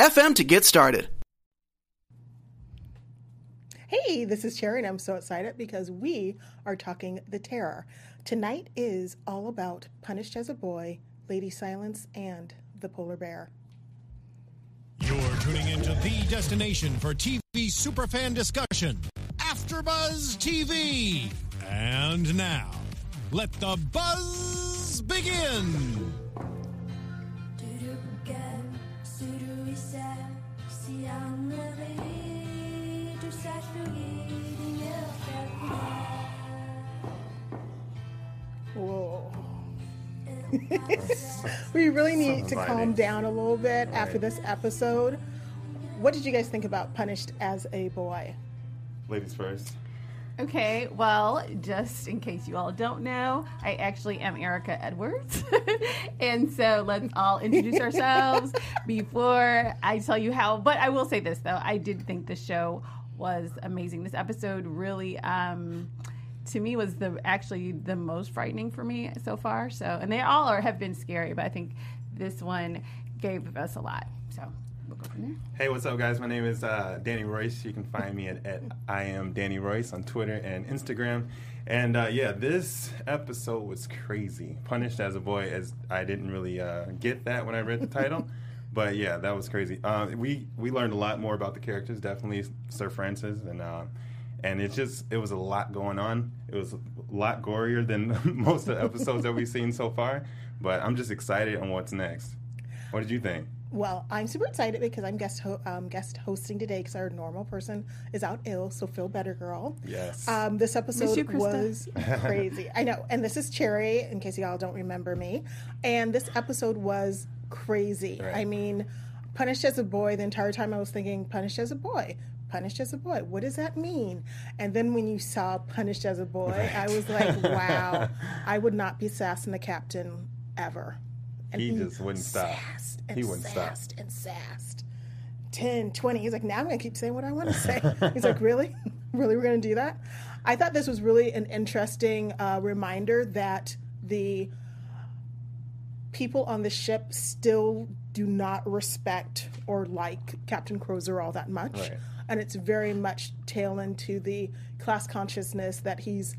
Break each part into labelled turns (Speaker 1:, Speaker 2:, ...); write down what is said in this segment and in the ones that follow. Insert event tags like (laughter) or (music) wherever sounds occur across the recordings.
Speaker 1: FM to get started.
Speaker 2: Hey, this is Cherry, and I'm so excited because we are talking The Terror. Tonight is all about Punished as a Boy, Lady Silence, and The Polar Bear.
Speaker 3: You're tuning into the destination for TV superfan discussion, AfterBuzz TV. And now, let the buzz begin.
Speaker 2: Whoa. we really need to calm down a little bit right. after this episode. What did you guys think about Punished as a Boy?
Speaker 4: Ladies first.
Speaker 5: Okay, well, just in case you all don't know, I actually am Erica Edwards. (laughs) and so let's all introduce (laughs) ourselves before I tell you how. But I will say this, though. I did think the show was amazing. This episode really. Um, to me was the actually the most frightening for me so far. So, and they all are have been scary, but I think this one gave us a lot. So, we'll go from there.
Speaker 4: Hey, what's up, guys? My name is uh, Danny Royce. You can find me at, at I am Danny Royce on Twitter and Instagram. And uh, yeah, this episode was crazy. Punished as a boy, as I didn't really uh, get that when I read the title. (laughs) but yeah, that was crazy. Uh, we we learned a lot more about the characters. Definitely Sir Francis and uh, and it's just it was a lot going on. It was a lot gorier than (laughs) most of the episodes that we've seen so far. But I'm just excited on what's next. What did you think?
Speaker 2: Well, I'm super excited because I'm guest ho- um, guest hosting today because our normal person is out ill. So feel better, girl.
Speaker 4: Yes.
Speaker 2: Um, this episode you, was (laughs) crazy. I know, and this is Cherry. In case y'all don't remember me, and this episode was crazy. Right. I mean, punished as a boy. The entire time I was thinking, punished as a boy punished as a boy. What does that mean? And then when you saw punished as a boy, right. I was like, (laughs) wow, I would not be sassing the captain ever.
Speaker 4: And he, he just wouldn't stop.
Speaker 2: he wouldn't stop. And sassed. 10, 20. He's like, now I'm going to keep saying what I want to say. (laughs) He's like, really? (laughs) really? We're going to do that? I thought this was really an interesting uh, reminder that the people on the ship still do not respect or like Captain Crozier all that much. Right and it's very much tail into the class consciousness that he's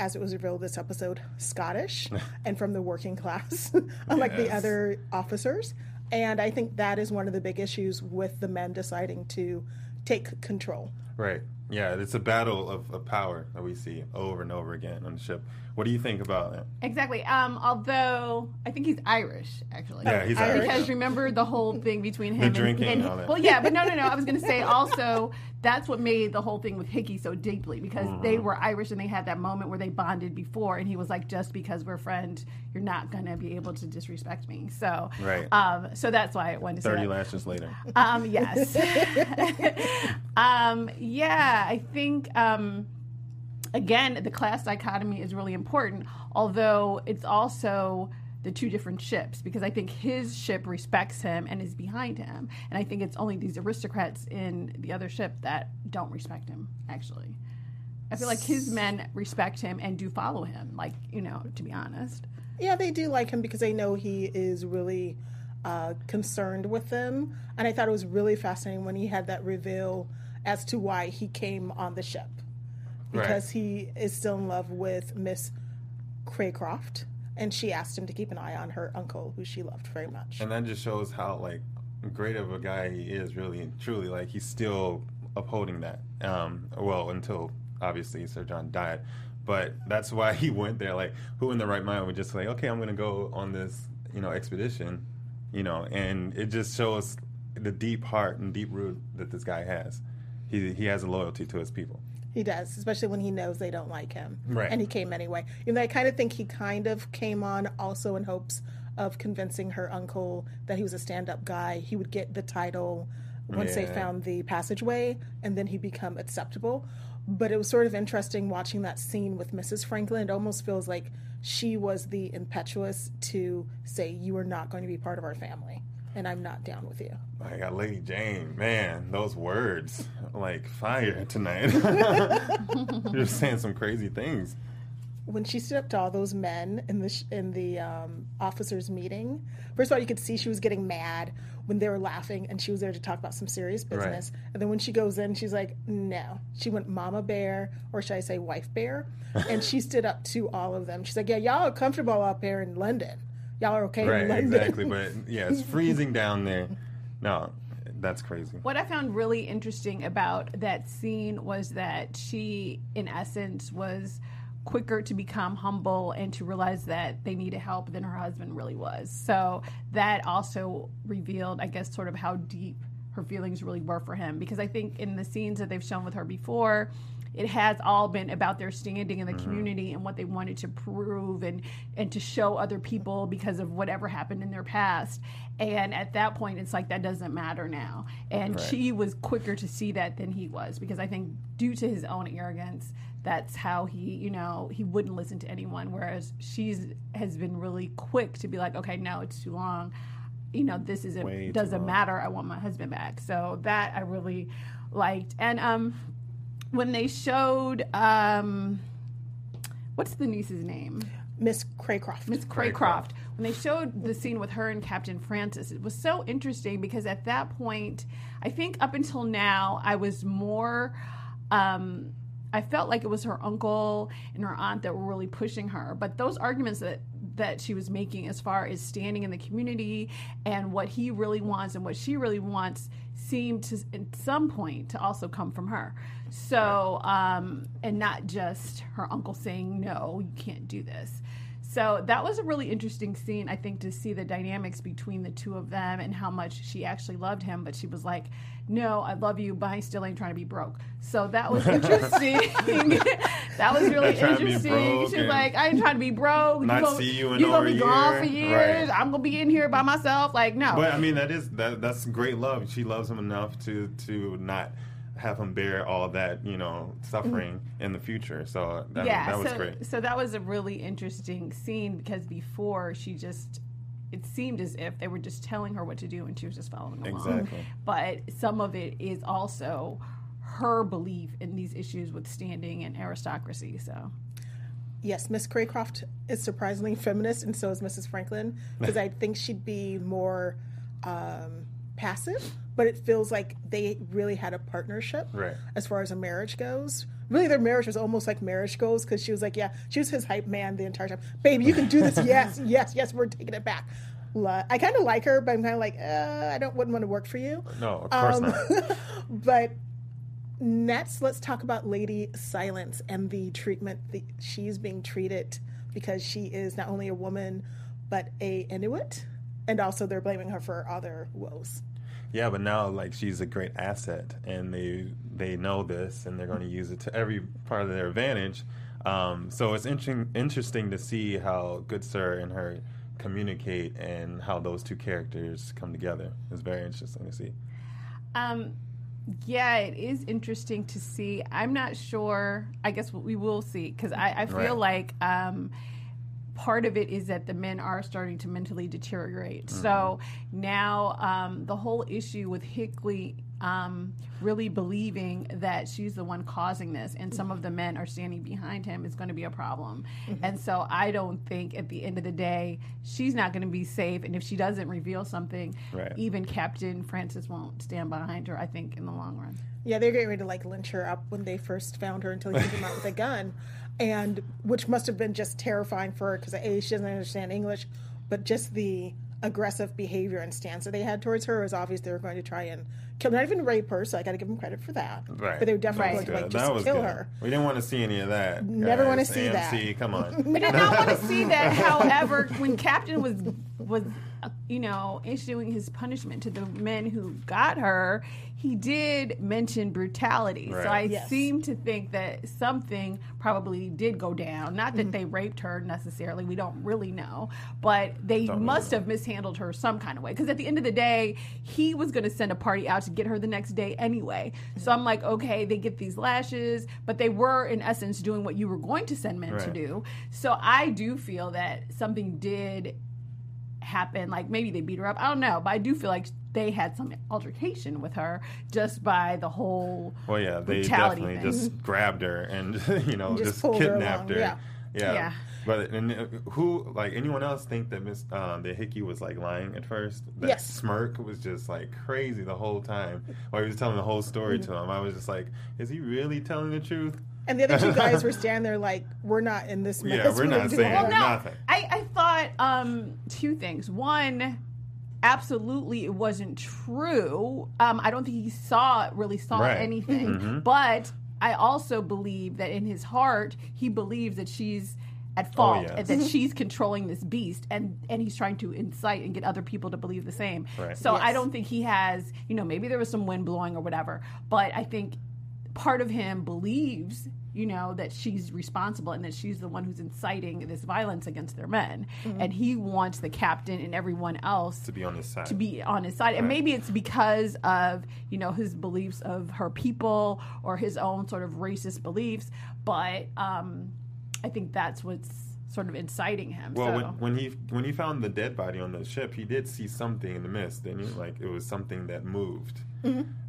Speaker 2: as it was revealed this episode scottish (laughs) and from the working class (laughs) unlike yes. the other officers. And i think that is one of the big issues with the men deciding to take control.
Speaker 4: Right yeah it's a battle of, of power that we see over and over again on the ship what do you think about it?
Speaker 5: Exactly. Um, although I think he's Irish, actually.
Speaker 4: Yeah, he's Irish.
Speaker 5: Because remember the whole thing between him
Speaker 4: the
Speaker 5: and,
Speaker 4: drinking
Speaker 5: and,
Speaker 4: and
Speaker 5: well, yeah, but no, no, no. I was going to say also that's what made the whole thing with Hickey so deeply because mm-hmm. they were Irish and they had that moment where they bonded before, and he was like, "Just because we're friends, you're not going to be able to disrespect me." So,
Speaker 4: right.
Speaker 5: Um, so that's why I wanted to
Speaker 4: thirty lashes later.
Speaker 5: Um, yes. (laughs) um, yeah, I think. Um, again, the class dichotomy is really important, although it's also the two different ships because I think his ship respects him and is behind him. And I think it's only these aristocrats in the other ship that don't respect him, actually. I feel like his men respect him and do follow him, like, you know, to be honest.
Speaker 2: Yeah, they do like him because they know he is really uh, concerned with them. And I thought it was really fascinating when he had that reveal as to why he came on the ship because right. he is still in love with Miss Craycroft, and she asked him to keep an eye on her uncle, who she loved very much.
Speaker 4: And that just shows how like great of a guy he is, really and truly. Like he's still upholding that. Um, well, until obviously Sir John died, but that's why he went there. Like, who in the right mind would just say, okay, I'm going to go on this, you know, expedition, you know, and it just shows the deep heart and deep root that this guy has. He he has a loyalty to his people.
Speaker 2: He does, especially when he knows they don't like him.
Speaker 4: Right.
Speaker 2: And he came anyway. You know, I kind of think he kind of came on also in hopes of convincing her uncle that he was a stand-up guy. He would get the title once they found the passageway, and then he'd become acceptable. But it was sort of interesting watching that scene with Mrs. Franklin. It almost feels like she was the impetuous to say, "You are not going to be part of our family, and I'm not down with you."
Speaker 4: I got Lady Jane. Man, those words like fire tonight. (laughs) You're saying some crazy things.
Speaker 2: when she stood up to all those men in the sh- in the um, officers' meeting, first of all, you could see she was getting mad when they were laughing, and she was there to talk about some serious business. And then when she goes in, she's like, "No," she went Mama Bear, or should I say, Wife Bear, and she (laughs) stood up to all of them. She's like, "Yeah, y'all are comfortable up here in London. Y'all are okay in
Speaker 4: Right,
Speaker 2: London."
Speaker 4: exactly. But yeah, it's (laughs) freezing down there. No, that's crazy.
Speaker 5: What I found really interesting about that scene was that she, in essence, was quicker to become humble and to realize that they needed help than her husband really was. So that also revealed, I guess, sort of how deep her feelings really were for him. Because I think in the scenes that they've shown with her before, it has all been about their standing in the community and what they wanted to prove and and to show other people because of whatever happened in their past. And at that point it's like that doesn't matter now. And she was quicker to see that than he was because i think due to his own arrogance that's how he you know he wouldn't listen to anyone. Whereas she's has been really quick to be like okay no it's too long. You know this isn't doesn't matter. I want my husband back. So that i really liked. And um when they showed um what's the niece's name
Speaker 2: Miss Craycroft.
Speaker 5: Miss Craycroft. When they showed the scene with her and Captain Francis, it was so interesting because at that point, I think up until now, I was more. Um, I felt like it was her uncle and her aunt that were really pushing her. But those arguments that that she was making as far as standing in the community and what he really wants and what she really wants seemed to at some point to also come from her. So um, and not just her uncle saying no, you can't do this. So that was a really interesting scene, I think, to see the dynamics between the two of them and how much she actually loved him. But she was like, "No, I love you, but I still ain't trying to be broke." So that was (laughs) interesting. (laughs) that was really
Speaker 4: to be
Speaker 5: interesting.
Speaker 4: broke
Speaker 5: She was like, "I ain't trying to be broke.
Speaker 4: not
Speaker 5: gonna,
Speaker 4: see you in
Speaker 5: you gonna be
Speaker 4: a
Speaker 5: gone for years.
Speaker 4: Right.
Speaker 5: I'm gonna be in here by myself." Like, no.
Speaker 4: But I mean, that is that that's great love. She loves him enough to to not have him bear all that you know suffering in the future. So that,
Speaker 5: yeah,
Speaker 4: that was
Speaker 5: so,
Speaker 4: great.
Speaker 5: So that was a really interesting scene because before she just it seemed as if they were just telling her what to do and she was just following along.
Speaker 4: Exactly.
Speaker 5: But some of it is also her belief in these issues with standing and aristocracy. So
Speaker 2: Yes, Miss Craycroft is surprisingly feminist, and so is Mrs. Franklin, because (laughs) I think she'd be more um, passive. But it feels like they really had a partnership
Speaker 4: Right.
Speaker 2: as far as a marriage goes. Really, their marriage was almost like marriage goes because she was like, "Yeah, she was his hype man the entire time. Baby, you can do this. (laughs) yes, yes, yes. We're taking it back." I kind of like her, but I'm kind of like, uh, I don't wouldn't want to work for you.
Speaker 4: No, of course
Speaker 2: Um,
Speaker 4: not. (laughs)
Speaker 2: But next, let's talk about Lady Silence and the treatment that she's being treated because she is not only a woman but a Inuit, and also they're blaming her for other woes.
Speaker 4: Yeah, but now like she's a great asset, and they they know this, and they're going to use it to every part of their advantage. Um, so it's interesting interesting to see how Goodsir and her communicate, and how those two characters come together. It's very interesting to see.
Speaker 5: Um, yeah, it is interesting to see. I'm not sure. I guess we will see because I, I feel
Speaker 4: Right.
Speaker 5: like um, part of it is that the men are starting to mentally deteriorate.
Speaker 4: Mm-hmm.
Speaker 5: So now um, the whole issue with Hickley um, really believing that she's the one causing this and some of the men are standing behind him is going to be a problem.
Speaker 4: Mm-hmm.
Speaker 5: And so I don't think at the end of the day, she's not going to be safe. And if she doesn't reveal something,
Speaker 4: Right.
Speaker 5: even Captain Francis won't stand behind her, I think, in the long run.
Speaker 2: Yeah, they're getting ready to like lynch her up when they first found her until he came out with a gun, (laughs) and which must have been just terrifying for her because a she doesn't understand English, but just the aggressive behavior and stance that they had towards her was obvious they were going to try and kill. Not even rape her, so I got to give them credit for that.
Speaker 4: Right.
Speaker 2: But they were definitely
Speaker 5: Right.
Speaker 2: going to like just kill
Speaker 4: good.
Speaker 2: her.
Speaker 4: We didn't want to see any of that.
Speaker 2: Never wanna
Speaker 4: guys.
Speaker 2: see that.
Speaker 4: AMC, Come on. (laughs)
Speaker 5: We did not want to see that. (laughs) However, when Captain was was you know, issuing his punishment to the men who got her, he did mention brutality. So I
Speaker 2: Yes.
Speaker 5: seem to think that something probably did go down. Not that mm-hmm. they raped her necessarily, we don't really know, but they
Speaker 4: Don't
Speaker 5: must
Speaker 4: know.
Speaker 5: have mishandled her some kind of way. Because at the end of the day, he was going to send a party out to get her the next day anyway. So mm-hmm. I'm like, okay, they get these lashes, but they were in essence doing what you were going to send men to do. So I do feel that something did happen. Like maybe they beat her up. I don't know, but I do feel like they had some altercation with her just by the whole.
Speaker 4: Well, yeah, they
Speaker 5: brutality
Speaker 4: definitely
Speaker 5: thing.
Speaker 4: just grabbed her and (laughs) you know
Speaker 2: Just
Speaker 4: just,
Speaker 2: pulled her
Speaker 4: kidnapped her.
Speaker 2: yeah.
Speaker 4: Yeah.
Speaker 5: Yeah.
Speaker 4: But and uh, who like anyone else think that Miss um, that Hickey was like lying at first? That
Speaker 2: Yes.
Speaker 4: smirk was just like crazy the whole time. While he was telling the whole story
Speaker 2: Mm-hmm.
Speaker 4: to him, I was just like, is he really telling the truth?
Speaker 2: And the other two guys were (laughs) standing there like, we're not in this mess.
Speaker 4: Yeah, we're
Speaker 2: What are
Speaker 4: not saying
Speaker 2: doing?
Speaker 5: Well, no,
Speaker 4: nothing.
Speaker 5: I, I thought um, two things. One, absolutely, it wasn't true. Um, I don't think he saw really saw
Speaker 4: Right.
Speaker 5: anything. But I also believe that in his heart, he believes that she's at fault
Speaker 4: yes.
Speaker 5: and that she's controlling this beast, and and he's trying to incite and get other people to believe the same.
Speaker 4: Right.
Speaker 5: So I don't think he has. You know, maybe there was some wind blowing or whatever, but I think part of him believes you know that she's responsible and that she's the one who's inciting this violence against their men and he wants the captain and everyone else
Speaker 4: To be on his side.
Speaker 5: to be on his side and maybe it's because of you know his beliefs of her people or his own sort of racist beliefs but um i think that's what's sort of inciting him
Speaker 4: Well,
Speaker 5: so.
Speaker 4: when, when he when he found the dead body on the ship, he did see something in the mist. Didn't he? Like it was something that moved.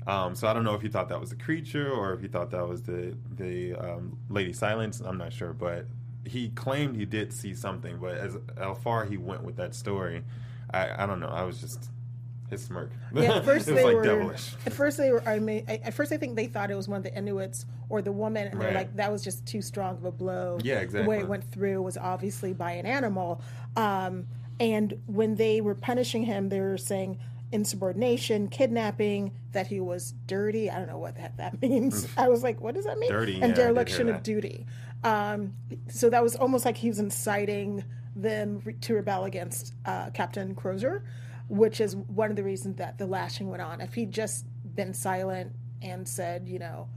Speaker 4: Um, so I don't know if he thought that was a creature or if he thought that was the the um, Lady Silence. I'm not sure, but he claimed he did see something. But as how far he went with that story, I, I don't know. I was just his smirk.
Speaker 2: Yeah, at (laughs) first
Speaker 4: it was
Speaker 2: they
Speaker 4: like
Speaker 2: were.
Speaker 4: devilish.
Speaker 2: At first they were. I mean, at first I think they thought it was one of the Inuits or the woman, and they're like, that was just too strong of a blow.
Speaker 4: Yeah, exactly.
Speaker 2: The way it went through was obviously by an animal. Um, and when they were punishing him, they were saying insubordination, kidnapping, that he was dirty. I don't know what that, that (laughs) means. I was like, what does that mean?
Speaker 4: Dirty,
Speaker 2: and
Speaker 4: hear
Speaker 2: dereliction of duty. Um, so that was almost like he was inciting them re- to rebel against uh, Captain Crozier, which is one of the reasons that the lashing went on. If he'd just been silent and said, you know,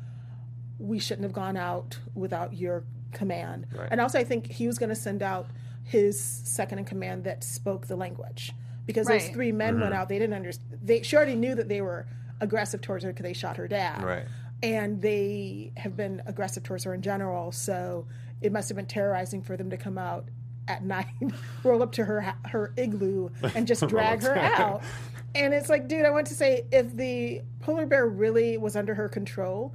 Speaker 2: we shouldn't have gone out without your command.
Speaker 4: Right.
Speaker 2: And also, I think he was going to send out his second in command that spoke the language because those three men
Speaker 4: Mm-hmm.
Speaker 2: went out. They didn't understand. They she already knew that they were aggressive towards her because they shot her dad
Speaker 4: Right.
Speaker 2: and they have been aggressive towards her in general. So it must have been terrorizing for them to come out at (laughs) night, roll up to her her igloo, and just (laughs) drag her out. And it's like, dude, I want to say, if the polar bear really was under her control,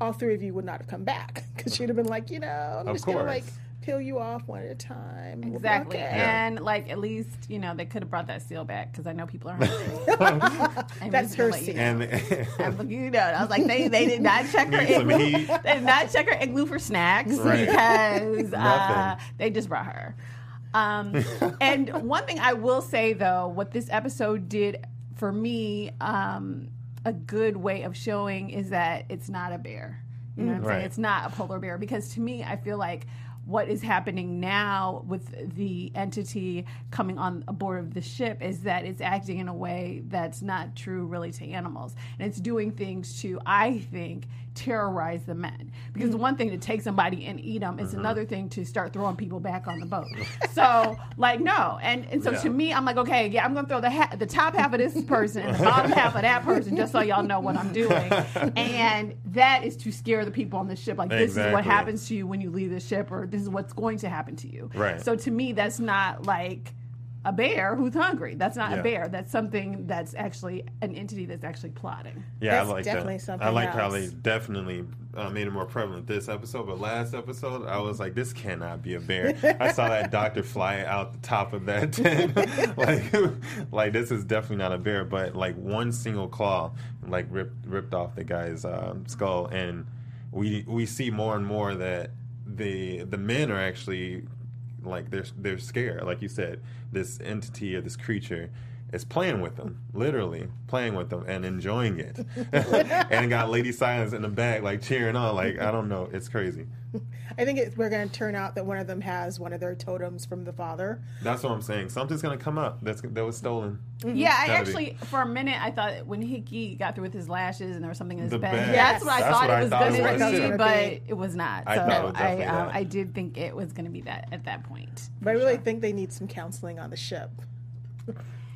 Speaker 2: all three of you would not have come back because she'd have been like, you know, I'm
Speaker 4: Of
Speaker 2: just gonna like peel you off one at a time.
Speaker 5: Exactly,
Speaker 2: okay.
Speaker 5: and like at least you know they could have brought that seal back because I know people are (laughs) hungry. I'm (laughs)
Speaker 2: That's her
Speaker 5: let you
Speaker 2: seal.
Speaker 5: know.
Speaker 4: And (laughs)
Speaker 5: I'm- you know, I was like, they, they did not check her
Speaker 4: Need
Speaker 5: igloo. They did not check her igloo for snacks
Speaker 4: Right.
Speaker 5: because uh, they just brought her. Um, and one thing I will say though, what this episode did for me, um, a good way of showing is that it's not a bear. You know what I'm saying? It's not a polar bear because to me, I feel like what is happening now with the entity coming on board of the ship is that it's acting in a way that's not true really to animals. And it's doing things to i think terrorize the men. Because the mm. one thing to take somebody and eat them is mm-hmm. another thing to start throwing people back on the boat. (laughs) So like no. And and so
Speaker 4: Yeah.
Speaker 5: to me i'm like okay yeah i'm gonna throw the ha- the top half of this person and the (laughs) bottom half of that person just so y'all know what i'm doing. (laughs) And that is to scare the people on the ship. Like this is what happens to you when you leave the ship or this is what's going to happen to you
Speaker 4: Right.
Speaker 5: so to me that's not like a bear who's hungry that's not
Speaker 4: Yeah.
Speaker 5: a bear that's something that's actually an entity that's actually plotting
Speaker 4: Yeah,
Speaker 2: That's
Speaker 4: I like
Speaker 2: definitely
Speaker 4: that.
Speaker 2: something
Speaker 4: I like how they definitely uh, made it more prevalent this episode, but last episode I was like, this cannot be a bear. I saw that (laughs) doctor fly out the top of that tent, (laughs) like, (laughs) like this is definitely not a bear. But like one single claw, like ripped ripped off the guy's um, skull, and we we see more and more that the the men are actually like they're they're scared, like you said, this entity or this creature is playing with them, literally playing with them and enjoying it, (laughs) (laughs) and got Lady Silence in the back like cheering on. Like I don't know, it's crazy.
Speaker 2: I think it, we're going to turn out that one of them has one of their totems from the father.
Speaker 4: That's what I'm saying. Something's gonna come up that's that was stolen.
Speaker 5: Yeah, I
Speaker 4: Gotta be.
Speaker 5: actually, for a minute, I thought when Hickey got through with his lashes and there was something in his
Speaker 4: The
Speaker 5: bed.
Speaker 4: bed.
Speaker 5: That's what I
Speaker 4: That's
Speaker 5: thought
Speaker 4: what I
Speaker 5: it was going to be,
Speaker 4: too.
Speaker 5: but it was not.
Speaker 4: I
Speaker 5: so
Speaker 4: thought it was
Speaker 5: I, um,
Speaker 4: that.
Speaker 5: I did think it was going to be that at that point.
Speaker 2: But I really think they need some counseling on the ship.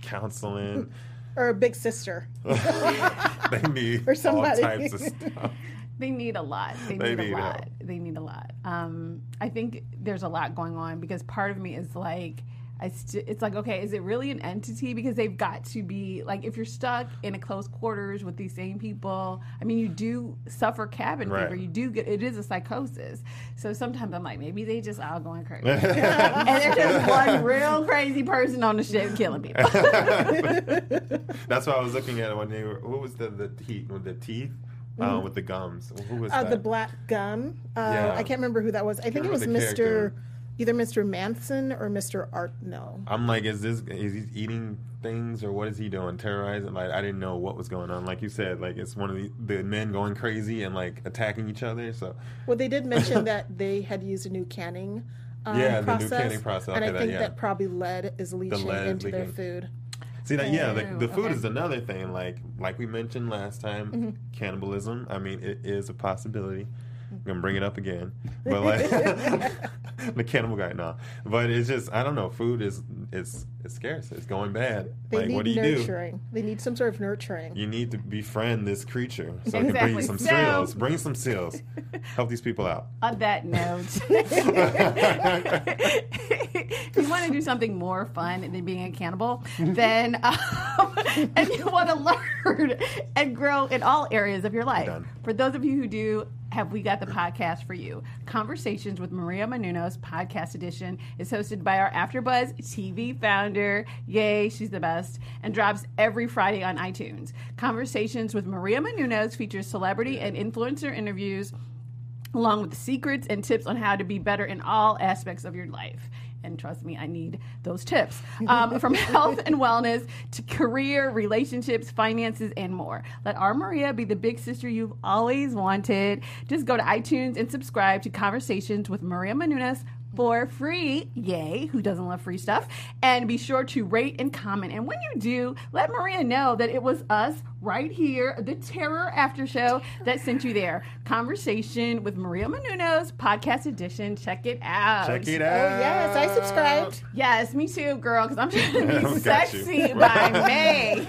Speaker 4: Counseling. (laughs)
Speaker 2: Or a big sister. (laughs)
Speaker 4: they need (laughs)
Speaker 2: Or
Speaker 4: all
Speaker 2: somebody.
Speaker 4: types of stuff.
Speaker 5: They need a lot. They,
Speaker 4: They
Speaker 5: need,
Speaker 4: need
Speaker 5: a
Speaker 4: help.
Speaker 5: lot. They need a lot. Um, I think there's a lot going on because part of me is like, I st- it's like, okay, is it really an entity? Because they've got to be like, if you're stuck in a close quarters with these same people, I mean, you do suffer cabin
Speaker 4: Right.
Speaker 5: fever. You do get it is a psychosis. So sometimes I'm like, maybe they just all going crazy, (laughs) and there's just one real crazy person on the ship killing people. (laughs)
Speaker 4: That's what I was looking at when they were. Who was the the teeth with the teeth uh, with the gums? Who was
Speaker 2: Uh,
Speaker 4: that?
Speaker 2: the black gum. Uh,
Speaker 4: Yeah.
Speaker 2: I can't remember who that was. I think it was Mr.
Speaker 4: character.
Speaker 2: Either Mr. Manson or Mr. Art. No.
Speaker 4: I'm like, is this is he eating things or what is he doing? Terrorizing? Like I didn't know what was going on. Like you said, like it's one of the, the men going crazy and like attacking each other. So
Speaker 2: Well, they did mention (laughs) that they had used a new canning. Um,
Speaker 4: Yeah, the new
Speaker 2: process,
Speaker 4: canning process.
Speaker 2: and I
Speaker 4: Okay, that-
Speaker 2: think
Speaker 4: yeah.
Speaker 2: that probably lead is leaching
Speaker 4: lead
Speaker 2: into their food.
Speaker 4: see that yeah, the,
Speaker 5: Oh,
Speaker 4: the food
Speaker 5: okay.
Speaker 4: is another thing. Like like we mentioned last time,
Speaker 2: Mm-hmm.
Speaker 4: cannibalism. I mean, it is a possibility. I'm gonna bring it up again, but like (laughs) the cannibal guy, no. But it's just I don't know. Food is it's it's scarce. It's going bad.
Speaker 2: They
Speaker 4: like
Speaker 2: need
Speaker 4: what do you do?
Speaker 2: nurturing. They need some sort of nurturing.
Speaker 4: You need to befriend this creature so it can bring you some
Speaker 5: So-
Speaker 4: seals. Bring some seals. Help these people out.
Speaker 5: On that note, (laughs) if you want to do something more fun than being a cannibal, then (laughs) um, and you want to learn and grow in all areas of your life.
Speaker 4: Done.
Speaker 5: For those of you who do, have we got the podcast for you? Conversations with Maria Menounos podcast edition is hosted by our AfterBuzz TV founder. Yay, she's the best, and drops every Friday on iTunes. Conversations with Maria Menounos features celebrity and influencer interviews along with secrets and tips on how to be better in all aspects of your life. And trust me, I need those tips. (laughs) Um, from health and wellness to career, relationships, finances, and more. Let our Maria be the big sister you've always wanted. Just go to iTunes and subscribe to Conversations with Maria Menounos for free. Yay, who doesn't love free stuff? And be sure to rate and comment. And when you do, let Maria know that it was us right here, the Terror After Show, that sent you there. Conversation with Maria Menounos, podcast edition. Check it out.
Speaker 4: Check it
Speaker 2: Oh
Speaker 4: out.
Speaker 2: yes, I subscribed.
Speaker 5: Yes, me too, girl, because I'm trying to be (laughs)
Speaker 4: Got you.
Speaker 5: sexy by (laughs) May.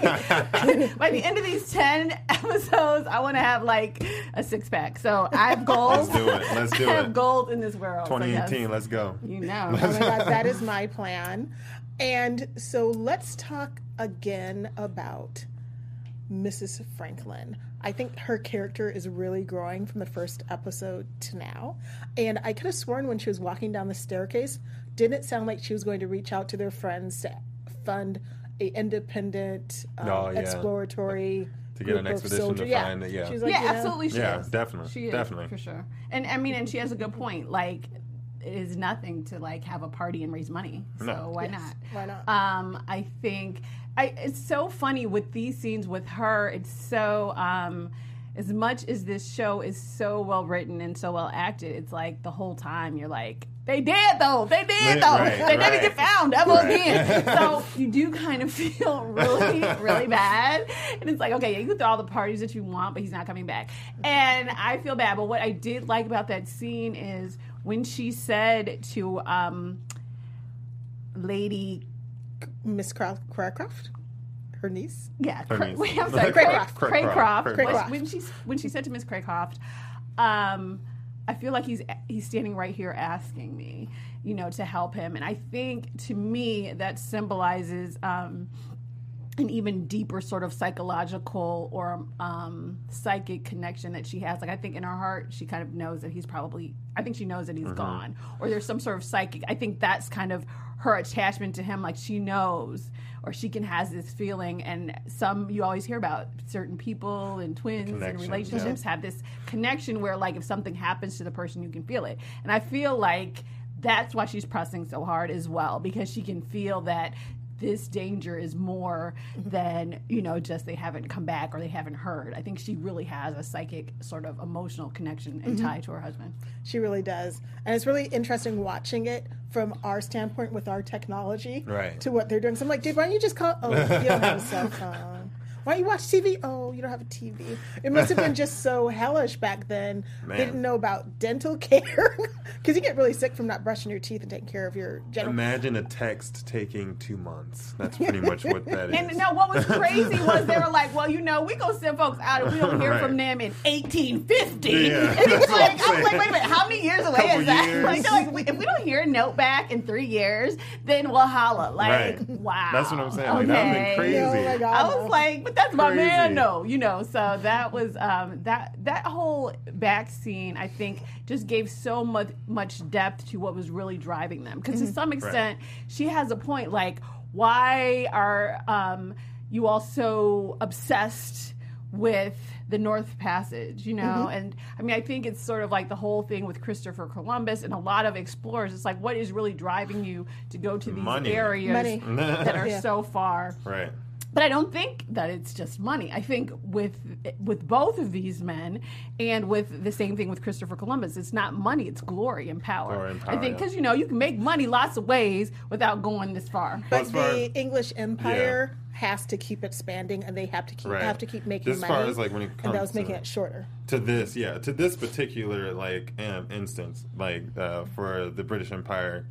Speaker 5: (laughs) by the end of these 10 episodes, I want to have like a six pack. So I have goals.
Speaker 4: Let's do it. Let's do it.
Speaker 5: I have
Speaker 4: it.
Speaker 5: goals in this world. so yes,
Speaker 4: 2018. Let's go.
Speaker 5: you know.
Speaker 2: Oh my god, that is my plan. And so let's talk again about Mrs. Franklin. I think her character is really growing from the first episode to now. And I could have sworn when she was walking down the staircase, didn't it sound like she was going to reach out to their friends to fund a independent, um,
Speaker 4: Oh, yeah.
Speaker 2: exploratory
Speaker 4: To get an
Speaker 2: group of
Speaker 4: expedition to
Speaker 2: soldiers.
Speaker 4: find it, yeah.
Speaker 2: She's like,
Speaker 5: yeah,
Speaker 2: you know,
Speaker 5: absolutely. She
Speaker 4: Yeah,
Speaker 5: is.
Speaker 4: definitely,
Speaker 5: She is,
Speaker 4: definitely.
Speaker 5: for sure. And I mean, and she has a good point. Like, it is nothing to like have a party and raise money. So
Speaker 4: No.
Speaker 5: why
Speaker 2: Yes,
Speaker 5: not?
Speaker 2: why not?
Speaker 5: Um, I think I. It's so funny with these scenes with her. It's so. Um, as much as this show is so well written and so well acted, it's like the whole time you're like, they did though, they did though,
Speaker 4: Right,
Speaker 5: they never
Speaker 4: right.
Speaker 5: get found ever
Speaker 4: Right.
Speaker 5: again. So you do kind of (laughs) feel really, really bad. And it's like, okay, yeah, you can throw all the parties that you want, but he's not coming back. And I feel bad. But what I did like about that scene is when she said to um, Lady,
Speaker 2: Miss Cra- Cracroft, her niece.
Speaker 5: yeah,
Speaker 4: Her
Speaker 5: Cra-
Speaker 4: niece.
Speaker 5: wait, I'm sorry,
Speaker 2: Craycroft.
Speaker 5: Craycroft.
Speaker 4: Craycroft.
Speaker 2: Craycroft.
Speaker 5: When she when she said to Miss Craycroft, um, I feel like he's he's standing right here asking me, you know, to help him, and I think to me that symbolizes. Um, an even deeper sort of psychological or um, psychic connection that she has. Like I think in her heart, she kind of knows that he's probably. I think she knows that he's gone, or there's some sort of psychic. I think that's kind of her attachment to him. Like she knows, or she can has this feeling. And some you always hear about certain people and twins and relationships have this connection where like if something happens to the person, you can feel it. And I feel like that's why she's pressing so hard as well because she can feel that this danger is more mm-hmm. than you know just they haven't come back or they haven't heard. I think she really has a psychic sort of emotional connection and mm-hmm. tie to her husband.
Speaker 2: She really does. And it's really interesting watching it from our standpoint with our technology
Speaker 4: Right.
Speaker 2: to what they're doing. So I'm like, dude, why don't you just call? Oh, (laughs) you don't have a cell phone. Why don't you watch TV? Oh, you don't have a TV. It must have been just so hellish back then.
Speaker 4: Man.
Speaker 2: They didn't know about dental (laughs) care because you get really sick from not brushing your teeth and taking care of your general.
Speaker 4: Imagine a text taking two months. That's (laughs) pretty much what that is.
Speaker 5: And no, what was crazy (laughs) was they were like, "Well, you know, we gonna send folks out if we don't hear
Speaker 4: Right.
Speaker 5: from them in 1850."
Speaker 4: Yeah,
Speaker 5: and it's like,
Speaker 4: I'm
Speaker 5: was like, "Wait a minute, how many years away
Speaker 4: Couple
Speaker 5: is that?"
Speaker 4: years.
Speaker 5: Like, they're like if we don't hear a note back in three years, then we'll holla. Like,
Speaker 4: Right.
Speaker 5: wow,
Speaker 4: That's what I'm saying. Like, that would've been
Speaker 5: Okay.
Speaker 4: crazy.
Speaker 2: Oh my God.
Speaker 5: I was like, but that's my man, no, you know. So that was um, that that whole back scene. I think just gave so much much depth to what was really driving them. Because to some extent, she has a point. Like, why are um, you all so obsessed? with the North Passage, you know, and I mean, I think it's sort of like the whole thing with Christopher Columbus and a lot of explorers. It's like, what is really driving you to go to these
Speaker 4: Money.
Speaker 5: areas
Speaker 2: Money.
Speaker 5: that are
Speaker 2: Yeah. (laughs)
Speaker 5: so far?
Speaker 4: Right.
Speaker 5: But I don't think that it's just money. I think with with both of these men, and with the same thing with Christopher Columbus, it's not money; it's glory and power.
Speaker 4: Glory and
Speaker 5: I
Speaker 4: power,
Speaker 5: think
Speaker 4: yeah.
Speaker 5: because you know you can make money lots of ways without going this far.
Speaker 2: But
Speaker 4: as
Speaker 2: the
Speaker 4: as-
Speaker 2: English Empire has to keep expanding, and they have to keep
Speaker 4: Right.
Speaker 2: have to keep making
Speaker 4: As
Speaker 2: money.
Speaker 4: far as, like, when it comes
Speaker 2: and that was making
Speaker 4: to-
Speaker 2: it shorter.
Speaker 4: to this yeah to this particular like um, instance like uh, for the british empire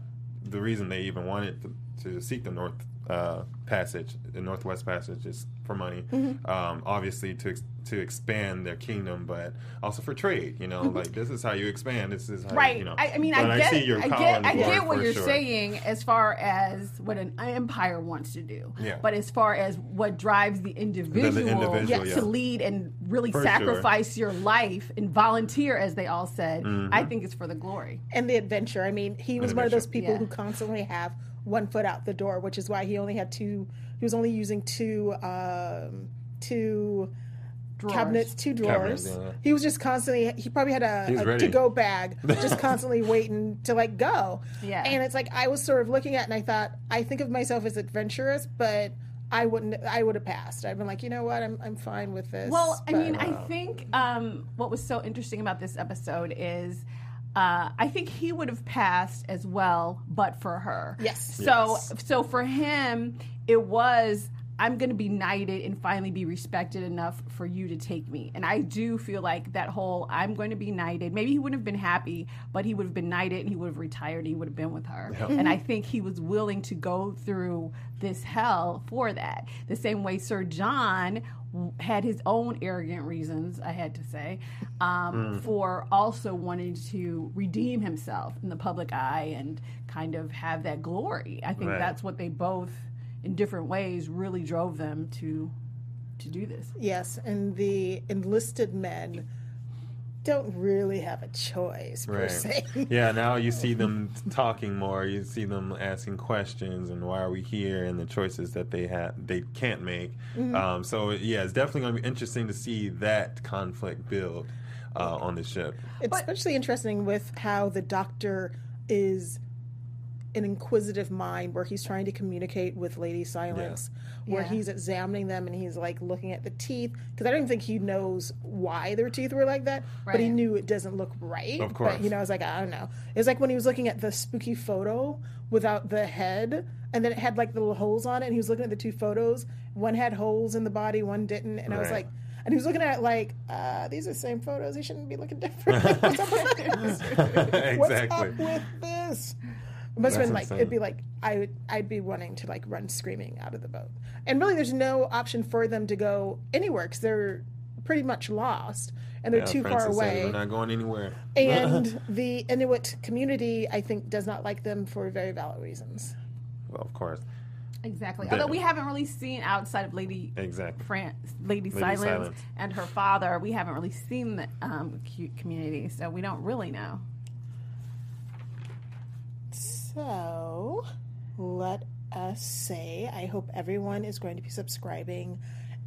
Speaker 4: the reason they even wanted to, to seek the north uh, passage the northwest passage is for money
Speaker 2: Mm-hmm.
Speaker 4: um, obviously to ex- to expand their kingdom but also for trade you know like this is how you expand this is how
Speaker 5: Mm-hmm. Right.
Speaker 4: you know
Speaker 5: I, I mean,
Speaker 4: But
Speaker 5: I get,
Speaker 4: see your
Speaker 5: I get, I get what you're
Speaker 4: sure.
Speaker 5: saying as far as what an empire wants to do.
Speaker 4: Yeah.
Speaker 5: But as far as what drives the individual,
Speaker 4: individual,
Speaker 5: to
Speaker 4: yeah.
Speaker 5: lead and really
Speaker 4: For sure.
Speaker 5: sacrifice your life and volunteer, as they all said,
Speaker 4: Mm-hmm.
Speaker 5: I think it's for the glory.
Speaker 2: and the adventure. I mean, he was one of those people
Speaker 5: Yeah.
Speaker 2: who constantly have one foot out the door, which is why he only had two. He was only using two, um, two
Speaker 5: Drawers.
Speaker 2: cabinets, two drawers.
Speaker 4: Cabinets, yeah.
Speaker 2: He was just constantly. He probably had a, a to-go bag, (laughs) just constantly waiting to like go.
Speaker 5: Yeah.
Speaker 2: And it's like I was sort of looking at, it and I thought, I think of myself as adventurous, but. I wouldn't. I would have passed. I've been like, you know what? I'm. I'm fine with this.
Speaker 5: Well, I
Speaker 2: but-
Speaker 5: mean, I think um, what was so interesting about this episode is. Uh, I think he would have passed as well, but for her.
Speaker 2: Yes.
Speaker 5: So,
Speaker 4: Yes.
Speaker 5: so for him, it was I'm going to be knighted and finally be respected enough for you to take me. And I do feel like that whole I'm going to be knighted. Maybe he wouldn't have been happy, but he would have been knighted and he would have retired. And he would have been with her. And I think he was willing to go through this hell for that. The same way Sir John w- had his own arrogant reasons, I had to say, um, for also wanting to redeem himself in the public eye and kind of have that glory. I think
Speaker 4: Right.
Speaker 5: that's what they both, in different ways, really drove them to to do this.
Speaker 2: Yes, and the enlisted men don't really have a choice per
Speaker 4: Right.
Speaker 2: se. (laughs)
Speaker 4: yeah, now you see them talking more. You see them asking questions and why are we here and the choices that they have they can't make.
Speaker 2: Mm-hmm.
Speaker 4: Um, so yeah, it's definitely going to be interesting to see that conflict build uh, on the ship.
Speaker 2: It's especially interesting with how the doctor is an inquisitive mind where he's trying to communicate with Lady Silence, where
Speaker 5: Yeah.
Speaker 2: he's examining them and he's like looking at the teeth. Because I don't think he knows why their teeth were like that, but he knew it doesn't look right.
Speaker 4: Of
Speaker 2: But,
Speaker 4: course.
Speaker 2: you know, I was like, I don't know. It's like when he was looking at the spooky photo without the head, and then it had like the little holes on it, and he was looking at the two photos. One had holes in the body, one didn't. And I was like, and he was looking at it like, uh, these are the same photos. He shouldn't be looking different. (laughs) (laughs) What's up with this? What's
Speaker 4: exactly.
Speaker 2: up with this? It must have been like
Speaker 4: insane.
Speaker 2: it'd be like I would I'd be wanting to like run screaming out of the boat. And really, there's no option for them to go anywhere because they're pretty much lost and they're
Speaker 4: Yeah,
Speaker 2: too
Speaker 4: Francis
Speaker 2: far
Speaker 4: said
Speaker 2: away.
Speaker 4: We're not going anywhere.
Speaker 2: and (laughs) the Inuit community, I think, does not like them for very valid reasons.
Speaker 4: well, of course.
Speaker 5: Exactly.
Speaker 4: Yeah.
Speaker 5: Although we haven't really seen outside of Lady
Speaker 4: Exactly.
Speaker 5: Fran- Lady,
Speaker 4: Lady
Speaker 5: Silence,
Speaker 4: Silence.
Speaker 5: and her father, we haven't really seen the um, community, so we don't really know.
Speaker 2: So, let us say I hope everyone is going to be subscribing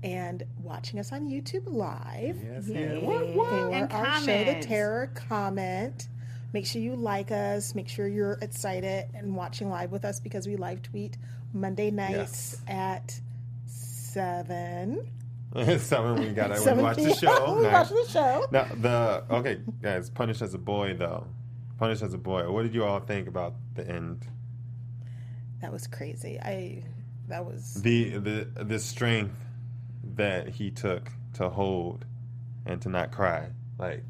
Speaker 2: and watching us on YouTube live.
Speaker 4: Yes,
Speaker 5: Yay.
Speaker 4: yeah. What, what?
Speaker 5: And
Speaker 2: our show, The
Speaker 5: comment.
Speaker 2: Terror. Comment. Make sure you like us. Make sure you're excited and watching live with us because we live tweet Monday nights at seven. (laughs)
Speaker 4: Seven, we gotta we watch the show. (laughs)
Speaker 2: we watch the show.
Speaker 4: Now the okay, guys. Punished as a boy, though. Punished as a boy. What did you all think about the end?
Speaker 2: That was crazy. I that was
Speaker 4: The the the strength that he took to hold and to not cry, like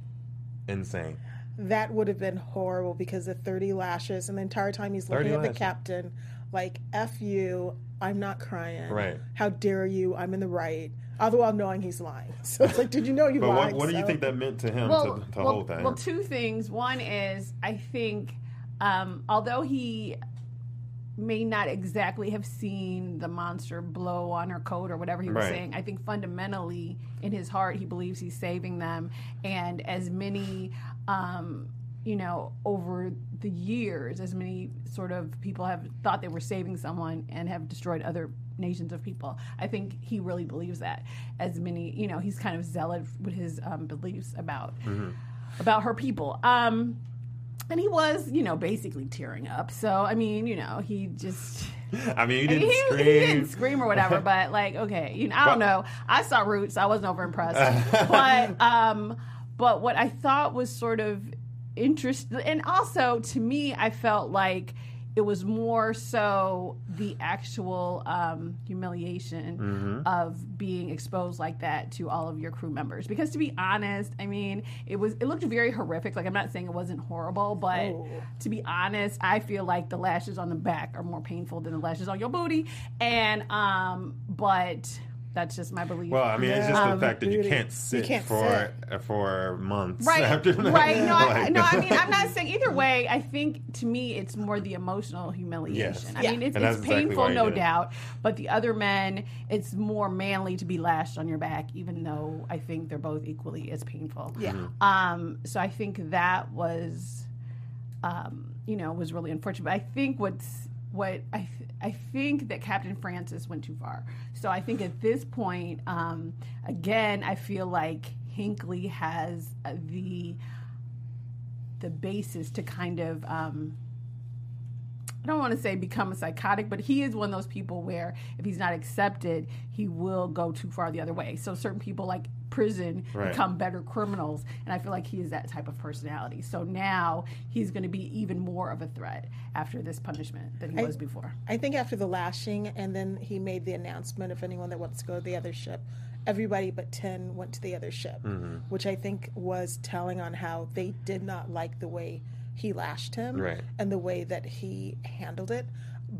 Speaker 4: insane.
Speaker 2: that would have been horrible because the 30 lashes and the entire time he's looking at the captain like F you, I'm not crying.
Speaker 4: Right.
Speaker 2: How dare you? I'm in the right. All the while knowing he's lying. (laughs) So it's like, did you know you
Speaker 4: But
Speaker 2: lied?
Speaker 4: what, what do you think that meant to him
Speaker 5: well,
Speaker 4: to, to
Speaker 5: well,
Speaker 4: hold that?
Speaker 5: well, two things. One is I think, um, although he may not exactly have seen the monster blow on her coat or whatever he was
Speaker 4: Right.
Speaker 5: saying, I think fundamentally in his heart he believes he's saving them. And as many, um, you know, over the years, as many sort of people have thought they were saving someone and have destroyed other nations of people. I think he really believes that. As many, you know, he's kind of zealot with his um, beliefs about about her people. Um, and he was, you know, basically tearing up. So I mean, you know, he just (laughs)
Speaker 4: I mean, he
Speaker 5: he,
Speaker 4: didn't
Speaker 5: he
Speaker 4: scream.
Speaker 5: didn't scream or whatever, (laughs) but like, okay, you know, I don't know. I saw Roots, I wasn't over impressed, (laughs) but um, but what I thought was sort of interesting, and also to me, I felt like it was more so the actual um, humiliation
Speaker 4: Mm-hmm.
Speaker 5: of being exposed like that to all of your crew members. Because to be honest, I mean, it was it looked very horrific. Like I'm not saying it wasn't horrible, but
Speaker 2: Oh.
Speaker 5: to be honest, I feel like the lashes on the back are more painful than the lashes on your booty. And um, but that's just my belief.
Speaker 4: Well, I mean, it's just
Speaker 2: Yeah.
Speaker 4: the fact that you can't
Speaker 2: You
Speaker 4: sit
Speaker 2: can't
Speaker 4: for uh, for months
Speaker 5: Right,
Speaker 4: after that.
Speaker 5: right. No, I, no. I mean, I'm not (laughs) saying either way. I think to me, it's more the emotional humiliation.
Speaker 4: Yes.
Speaker 5: I
Speaker 2: Yeah.
Speaker 5: mean, it's,
Speaker 4: And that's
Speaker 5: it's
Speaker 4: exactly
Speaker 5: painful,
Speaker 4: why he
Speaker 5: no
Speaker 4: did it.
Speaker 5: doubt. But the other men, it's more manly to be lashed on your back, even though I think they're both equally as painful.
Speaker 2: Yeah.
Speaker 4: Mm-hmm.
Speaker 5: Um. So I think that was, um, you know, was really unfortunate. But I think what's what I th- I think that Captain Francis went too far. So I think at this point, um, again, I feel like Hinkley has uh, the the basis to kind of um, I don't want to say become a psychotic, but he is one of those people where if he's not accepted, he will go too far the other way. So certain people like prison
Speaker 4: Right.
Speaker 5: become better criminals, and I feel like he is that type of personality. So now he's going to be even more of a threat after this punishment than he
Speaker 2: I-
Speaker 5: was before.
Speaker 2: I think after the lashing, and then he made the announcement of anyone that wants to go to the other ship. Everybody but 10 went to the other ship, mm-hmm. which I think was telling on how they did not like the way he lashed him
Speaker 4: Right.
Speaker 2: and the way that he handled it.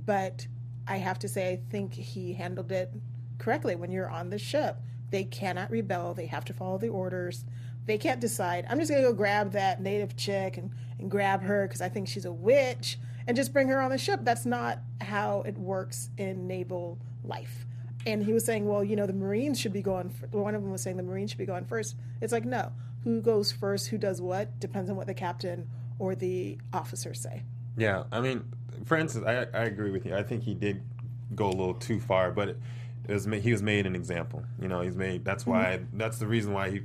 Speaker 2: But I have to say, I think he handled it correctly. When you're on the ship, they cannot rebel, they have to follow the orders. They can't decide, I'm just going to go grab that native chick and, and grab her because I think she's a witch and just bring her on the ship. That's not how it works in naval life. And he was saying, well, you know, the Marines should be going. fir- One of them was saying the Marines should be going first. It's like, no, who goes first, who does what, depends on what the captain or the officers say.
Speaker 4: Yeah, I mean, Francis, I, I agree with you. I think he did go a little too far, but it was ma- he was made an example. You know, he's made. That's why. That's the reason why he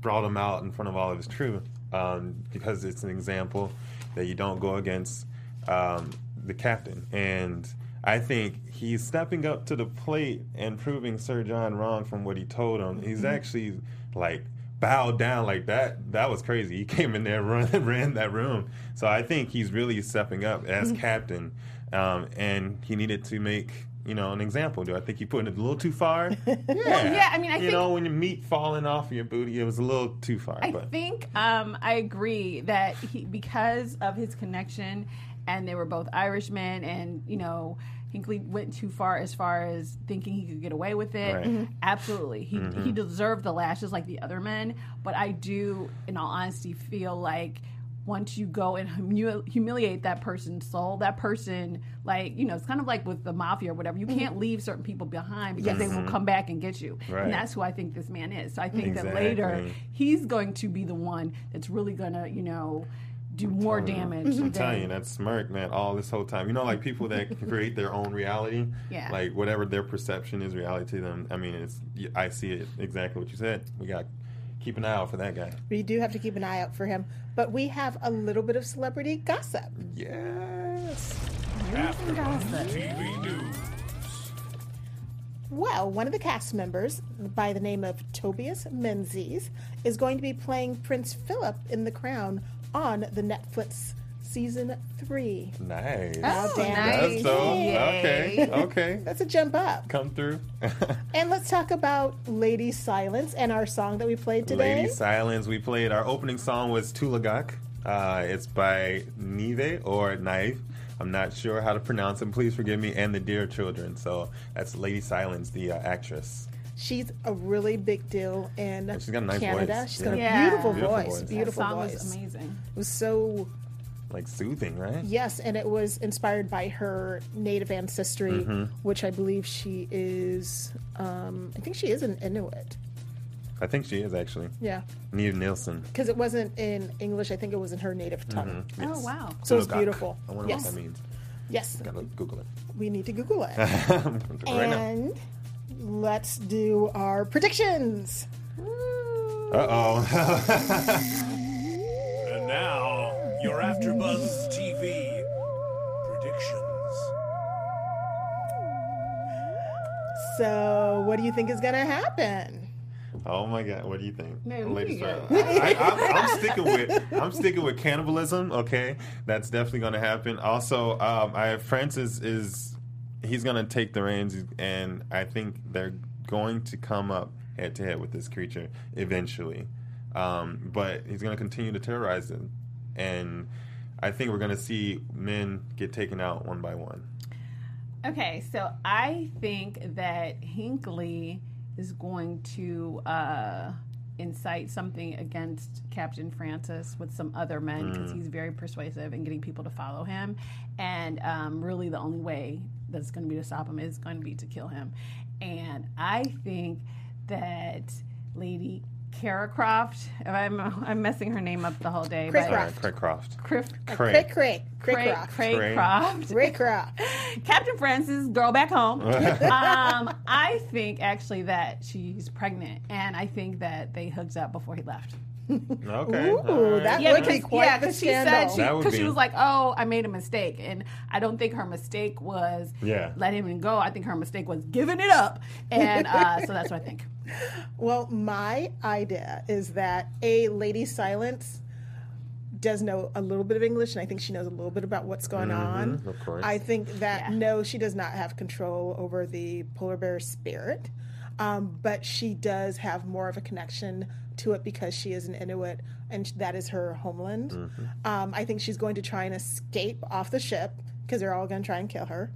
Speaker 4: brought him out in front of all of his crew, um, because it's an example that you don't go against um, the captain. And I think he's stepping up to the plate and proving Sir John wrong from what he told him. He's actually like bowed down like that. That was crazy. He (laughs) came in there, run, (laughs) ran that room. So I think he's really stepping up as captain, um, and he needed to make you know an example. Do I think he put it a little too far? (laughs) Yeah,
Speaker 5: yeah, I mean, I
Speaker 4: you
Speaker 5: think-
Speaker 4: know when your meat falling off your booty, it was a little too far.
Speaker 5: I
Speaker 4: but
Speaker 5: think um, I agree that he, because of his connection, and they were both Irishmen, and you know, Hinkley went too far as far as thinking he could get away with it.
Speaker 4: Right. Mhm.
Speaker 5: Absolutely, he
Speaker 4: Mm-hmm.
Speaker 5: he deserved the lashes like the other men. But I do, in all honesty, feel like once you go and humiliate that person's soul, that person, like, you know, it's kind of like with the mafia or whatever, you can't leave certain people behind because they will come back and get you.
Speaker 4: Mm-hmm. Right.
Speaker 5: And that's who I think this man is. So I think that later he's going to be the one that's really going to, you know, do more damage.
Speaker 4: I'm
Speaker 5: than-
Speaker 4: telling you, that smirk, man, all this whole time. You know, like people that create their own reality.
Speaker 5: Yeah.
Speaker 4: Like whatever their perception is reality to them. I mean, it's I see it exactly what you said. We got keep an eye out for that guy.
Speaker 2: We do have to keep an eye out for him. But we have a little bit of celebrity gossip.
Speaker 4: Yes.
Speaker 3: AfterBuzz TV News.
Speaker 2: Well, one of the cast members, by the name of Tobias Menzies, is going to be playing Prince Philip in The Crown on the Netflix season three.
Speaker 4: Nice.
Speaker 2: Oh,
Speaker 5: nice.
Speaker 4: That's so
Speaker 5: Yay.
Speaker 4: okay. Okay.
Speaker 2: That's a jump up.
Speaker 4: Come through. (laughs)
Speaker 2: And let's talk about Lady Silence and our song that we played today.
Speaker 4: Lady Silence. We played our opening song was Tulagak. Uh, it's by Nive or Naive. I'm not sure how to pronounce it. Please forgive me. And the Deer Children. So that's Lady Silence, the uh, actress.
Speaker 2: She's a really big deal in
Speaker 4: she's got a nice
Speaker 2: Canada.
Speaker 4: voice.
Speaker 2: She's got a beautiful,
Speaker 4: Beautiful
Speaker 2: voice.
Speaker 4: voice.
Speaker 5: That song
Speaker 2: voice.
Speaker 5: was amazing.
Speaker 2: It was so
Speaker 4: Like soothing, right?
Speaker 2: yes, and it was inspired by her native ancestry,
Speaker 4: Mm-hmm.
Speaker 2: which I believe she is. Um, I think she is an Inuit.
Speaker 4: I think she is actually.
Speaker 2: Yeah,
Speaker 4: Nive Nielsen.
Speaker 2: because it wasn't in English. I think it was in her native tongue.
Speaker 5: Oh wow.
Speaker 2: So it's
Speaker 4: Tulagak.
Speaker 2: beautiful.
Speaker 4: I wonder
Speaker 2: Yes.
Speaker 4: what that means.
Speaker 2: Yes,
Speaker 4: Gotta Google it.
Speaker 2: we need to Google it.
Speaker 4: I'm gonna do it right now.
Speaker 2: and let's do our predictions.
Speaker 4: Uh oh. (laughs)
Speaker 3: And now, your AfterBuzz TV predictions.
Speaker 2: So, what do you think is going to happen?
Speaker 4: Oh my God! What do you think,
Speaker 5: Man, we
Speaker 4: ladies? I, I, I'm sticking with I'm sticking with cannibalism. Okay, that's definitely going to happen. Also, um, I Francis is he's going to take the reins, and I think they're going to come up head to head with this creature eventually. Um, but he's going to continue to terrorize them, and I think we're going to see men get taken out one by one.
Speaker 5: Okay, so I think that Hinkley is going to uh, incite something against Captain Francis with some other men because he's very persuasive in getting people to follow him. And um, really, the only way that's going to be to stop him is going to be to kill him. And I think that Lady Kara Croft, I'm, (laughs) I'm messing her name up the whole day, but
Speaker 2: Croft.
Speaker 4: Craig Croft.
Speaker 2: Craig, Croft.
Speaker 5: Craig
Speaker 4: Craig.
Speaker 5: Croft.
Speaker 2: Craig Croft. (laughs)
Speaker 5: Captain Francis, girl back home. (laughs) um, I think actually that she's pregnant, and I think that they hooked up before he left. (laughs)
Speaker 4: Okay.
Speaker 2: Ooh,
Speaker 4: all right.
Speaker 2: that
Speaker 5: Yeah,
Speaker 2: would be
Speaker 5: because
Speaker 2: quite
Speaker 5: yeah,
Speaker 2: the
Speaker 5: because she said
Speaker 2: scandal.
Speaker 5: she
Speaker 4: That would
Speaker 5: because she
Speaker 4: be.
Speaker 5: was like, "Oh, I made a mistake," and I don't think her mistake was
Speaker 4: Yeah.
Speaker 5: let him go. I think her mistake was giving it up, and uh, (laughs) so that's what I think.
Speaker 2: Well, my idea is that a Lady Silence does know a little bit of English, and I think she knows a little bit about what's going on.
Speaker 4: of course.
Speaker 2: I think that
Speaker 5: Yeah.
Speaker 2: no, she does not have control over the polar bear spirit, um, but she does have more of a connection to it because she is an Inuit, and that is her homeland. Um, I think she's going to try and escape off the ship because they're all going to try and kill her.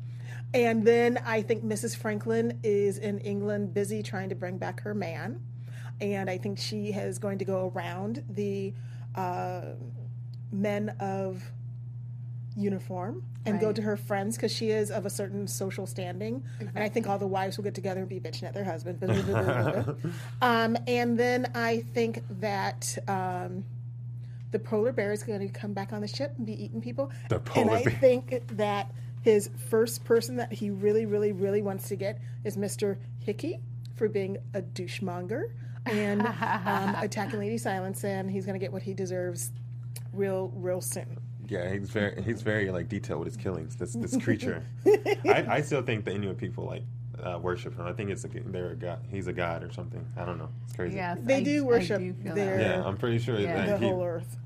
Speaker 2: And then I think Mrs. Franklin is in England busy trying to bring back her man. And I think she is going to go around the uh, men of uniform and go to her friends because she is of a certain social standing. And I think all the wives will get together and be bitching at their husband. (laughs) um, and then I think that. Um, the polar bear is going to come back on the ship and be eating people.
Speaker 4: The polar and
Speaker 2: I
Speaker 4: bear.
Speaker 2: think that his first person that he really, really, really wants to get is Mr. Hickey for being a douchemonger and (laughs) um, attacking Lady Silence, and he's going to get what he deserves real, real soon.
Speaker 4: Yeah, he's very he's very like detailed with his killings. This this creature. (laughs) I, I still think the Inuit people like uh, worship him. I think it's a they're a god. He's a god or something. I don't know. It's crazy.
Speaker 5: Yes,
Speaker 2: They
Speaker 5: I-
Speaker 2: do worship
Speaker 5: do
Speaker 2: their-
Speaker 4: Yeah, I'm pretty sure
Speaker 5: Yeah.
Speaker 4: that
Speaker 2: The
Speaker 4: he,
Speaker 2: whole earth.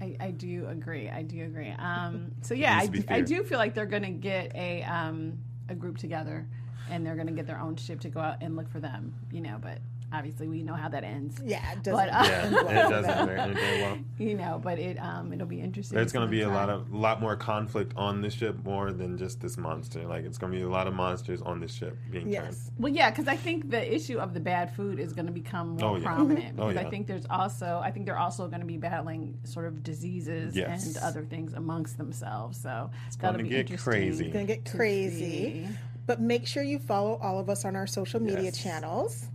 Speaker 5: I, I do agree. I do agree. Um, (laughs) so yeah, I,
Speaker 4: needs to be
Speaker 5: do- I do feel like they're going to get a um, a group together, and they're going to get their own ship to go out and look for them. You know, but obviously we know how that ends.
Speaker 2: Yeah, it doesn't.
Speaker 5: But, uh,
Speaker 4: yeah, it (laughs) doesn't very, end very well. (laughs)
Speaker 5: You know, but it um, it'll be interesting.
Speaker 4: There's going to be a
Speaker 5: them
Speaker 4: lot of lot more conflict on this ship, more than just this monster. Like it's going to be a lot of monsters on this ship being turned.
Speaker 2: yes.
Speaker 5: Well, yeah, because I think the issue of the bad food is going to become more
Speaker 4: Oh, yeah.
Speaker 5: prominent. (laughs)
Speaker 4: Oh,
Speaker 5: Because
Speaker 4: yeah.
Speaker 5: I think there's also, I think they're also going to be battling sort of diseases
Speaker 4: Yes.
Speaker 5: and other things amongst themselves. So it's
Speaker 4: gonna
Speaker 5: that'll be
Speaker 4: get
Speaker 5: interesting.
Speaker 4: crazy.
Speaker 2: It's going to get crazy. But make sure you follow all of us on our social media
Speaker 4: Yes.
Speaker 2: channels.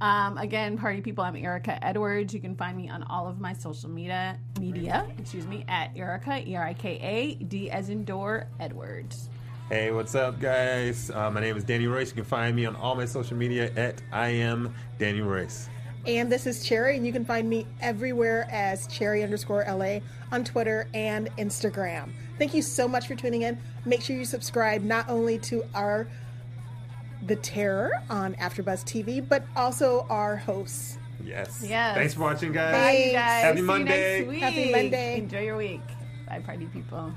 Speaker 5: Um, again, party people, I'm Erica Edwards. You can find me on all of my social media, media, excuse me, at Erica E R I K A D as in door Edwards.
Speaker 4: Hey, what's up, guys? Uh, my name is Danny Royce. You can find me on all my social media at I am Danny Royce.
Speaker 2: And this is Cherry, and you can find me everywhere as Cherry underscore LA on Twitter and Instagram. Thank you so much for tuning in. Make sure you subscribe not only to our The Terror on AfterBuzz TV, but also our hosts.
Speaker 4: Yes.
Speaker 5: Yes.
Speaker 4: Thanks for watching, guys.
Speaker 5: Bye, you guys.
Speaker 4: Happy
Speaker 5: See you
Speaker 4: Monday.
Speaker 5: next week.
Speaker 2: Happy Monday.
Speaker 5: Enjoy your week. Bye, party people.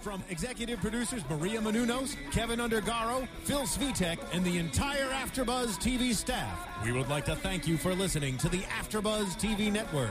Speaker 3: From executive producers Maria Menounos, Kevin Undergaro, Phil Svitek, and the entire AfterBuzz TV staff, we would like to thank you for listening to the AfterBuzz TV network.